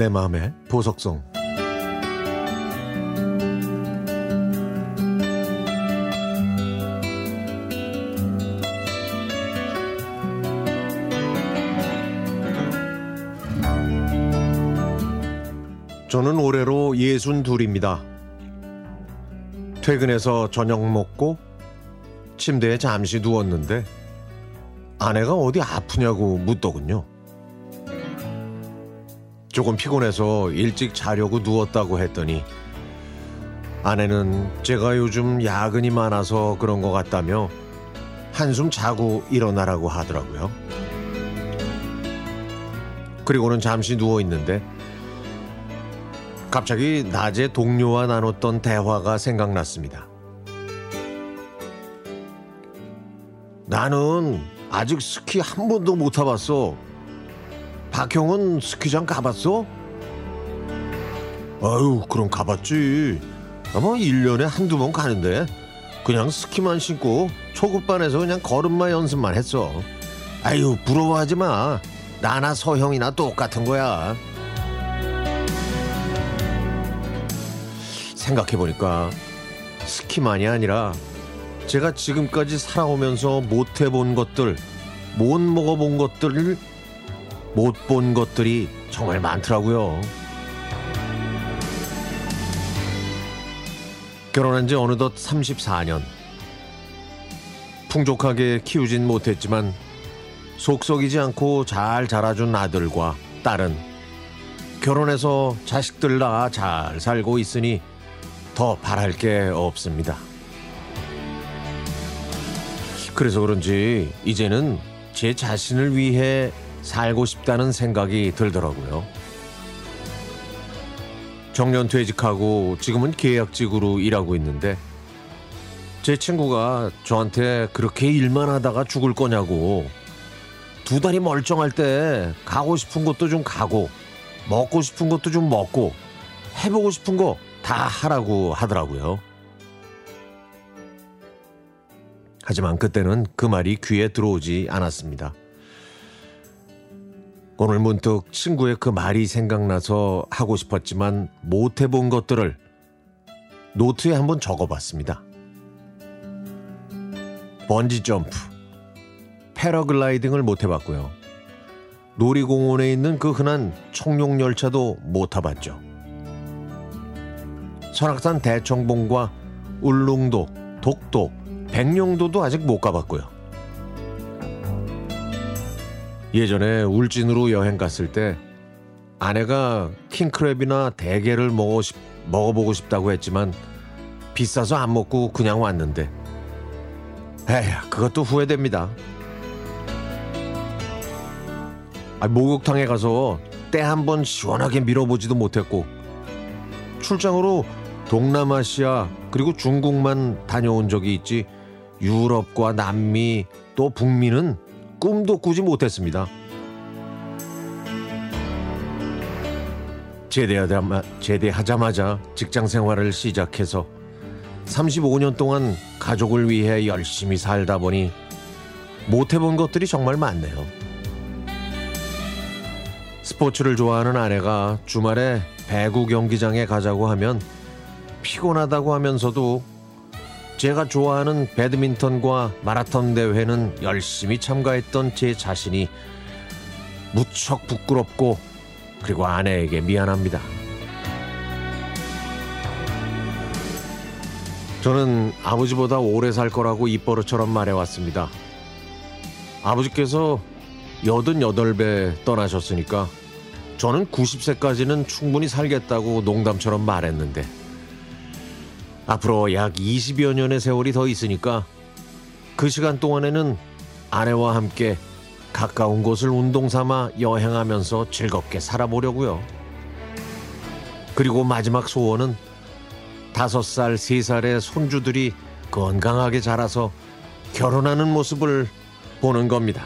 내 마음의 보석성 저는 올해로 예순 둘입니다. 퇴근해서 저녁 먹고 침대에 잠시 누웠는데 아내가 어디 아프냐고 묻더군요. 조금 피곤해서 일찍 자려고 누웠다고 했더니 아내는 제가 요즘 야근이 많아서 그런 것 같다며 한숨 자고 일어나라고 하더라고요. 그리고는 잠시 누워 있는데 갑자기 낮에 동료와 나눴던 대화가 생각났습니다. 나는 아직 스키 한 번도 못 타봤어. 박형은 스키장 가봤어? 아유, 그럼 가봤지. 아마 1년에 한두 번 가는데 그냥 스키만 신고 초급반에서 그냥 걸음마 연습만 했어. 아유, 부러워하지 마. 나나 서형이나 똑같은 거야. 생각해보니까 스키만이 아니라 제가 지금까지 살아오면서 못 해본 것들, 못 먹어본 것들을 못 본 것들이 정말 많더라고요. 결혼한 지 어느덧 34년. 풍족하게 키우진 못했지만 속썩이지 않고 잘 자라준 아들과 딸은 결혼해서 자식들 낳아 잘 살고 있으니 더 바랄 게 없습니다. 그래서 그런지 이제는 제 자신을 위해 살고 싶다는 생각이 들더라고요. 정년 퇴직하고 지금은 계약직으로 일하고 있는데 제 친구가 저한테 그렇게 일만 하다가 죽을 거냐고 두 달이 멀쩡할 때 가고 싶은 곳도 좀 가고 먹고 싶은 것도 좀 먹고 해보고 싶은 거 다 하라고 하더라고요. 하지만 그때는 그 말이 귀에 들어오지 않았습니다. 오늘 문득 친구의 그 말이 생각나서 하고 싶었지만 못 해본 것들을 노트에 한번 적어봤습니다. 번지 점프, 패러글라이딩을 못 해봤고요. 놀이공원에 있는 그 흔한 청룡 열차도 못 타봤죠. 설악산 대청봉과 울릉도, 독도, 백령도도 아직 못 가봤고요. 예전에 울진으로 여행 갔을 때 아내가 킹크랩이나 대게를 먹어 싶, 먹어보고 싶다고 했지만 비싸서 안 먹고 그냥 왔는데 에휴 그것도 후회됩니다. 아, 목욕탕에 가서 때 한 번 시원하게 밀어보지도 못했고 출장으로 동남아시아 그리고 중국만 다녀온 적이 있지 유럽과 남미 또 북미는 꿈도 꾸지 못했습니다. 제대하자마, 제대하자마자 직장 생활을 시작해서 35년 동안 가족을 위해 열심히 살다 보니 못해본 것들이 정말 많네요. 스포츠를 좋아하는 아내가 주말에 배구 경기장에 가자고 하면 피곤하다고 하면서도 제가 좋아하는 배드민턴과 마라톤 대회는 열심히 참가했던 제 자신이 무척 부끄럽고 그리고 아내에게 미안합니다. 저는 아버지보다 오래 살 거라고 입버릇처럼 말해왔습니다. 아버지께서 88배 떠나셨으니까 저는 90세까지는 충분히 살겠다고 농담처럼 말했는데 앞으로 약 20여 년의 세월이 더 있으니까 그 시간 동안에는 아내와 함께 가까운 곳을 운동 삼아 여행하면서 즐겁게 살아보려고요. 그리고 마지막 소원은 다섯 살, 세 살의 손주들이 건강하게 자라서 결혼하는 모습을 보는 겁니다.